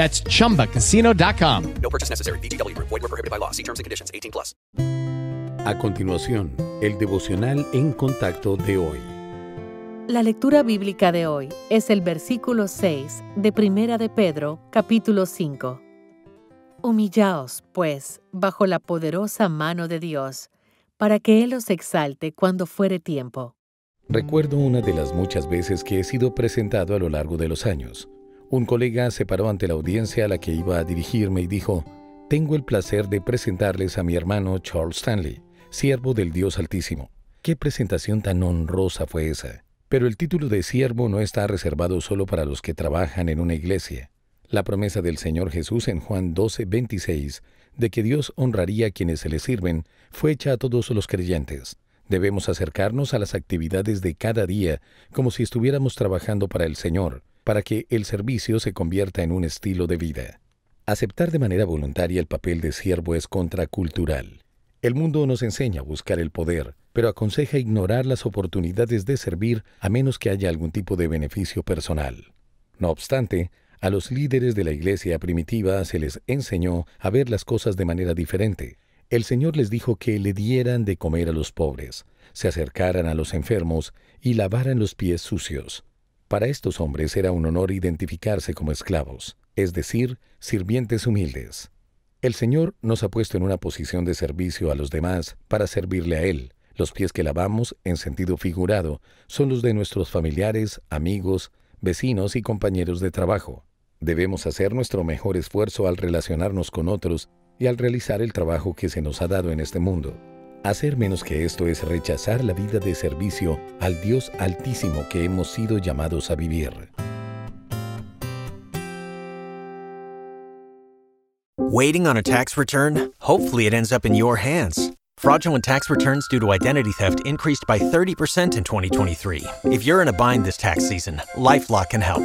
That's chumbacasino.com. No purchase necessary. VGW Group. Void were prohibited by law. See terms and conditions. 18 plus. A continuación, el devocional en contacto de hoy. La lectura bíblica de hoy es el versículo 6 de Primera de Pedro, capítulo 5. Humillaos, pues, bajo la poderosa mano de Dios, para que Él os exalte cuando fuere tiempo. Recuerdo una de las muchas veces que he sido presentado a lo largo de los años. Un colega se paró ante la audiencia a la que iba a dirigirme y dijo, Tengo el placer de presentarles a mi hermano Charles Stanley, siervo del Dios Altísimo. Qué presentación tan honrosa fue esa. Pero el título de siervo no está reservado solo para los que trabajan en una iglesia. La promesa del Señor Jesús en Juan 12, 26, de que Dios honraría a quienes se le sirven, fue hecha a todos los creyentes. Debemos acercarnos a las actividades de cada día como si estuviéramos trabajando para el Señor, para que el servicio se convierta en un estilo de vida. Aceptar de manera voluntaria el papel de siervo es contracultural. El mundo nos enseña a buscar el poder, pero aconseja ignorar las oportunidades de servir a menos que haya algún tipo de beneficio personal. No obstante, a los líderes de la iglesia primitiva se les enseñó a ver las cosas de manera diferente. El Señor les dijo que le dieran de comer a los pobres, se acercaran a los enfermos y lavaran los pies sucios. Para estos hombres era un honor identificarse como esclavos, es decir, sirvientes humildes. El Señor nos ha puesto en una posición de servicio a los demás para servirle a Él. Los pies que lavamos, en sentido figurado, son los de nuestros familiares, amigos, vecinos y compañeros de trabajo. Debemos hacer nuestro mejor esfuerzo al relacionarnos con otros y al realizar el trabajo que se nos ha dado en este mundo. Hacer menos que esto es rechazar la vida de servicio al Dios altísimo que hemos sido llamados a vivir. Waiting on a tax return? Hopefully it ends up in your hands. Fraudulent tax returns due to identity theft increased by 30% in 2023. If you're in a bind this tax season, LifeLock can help.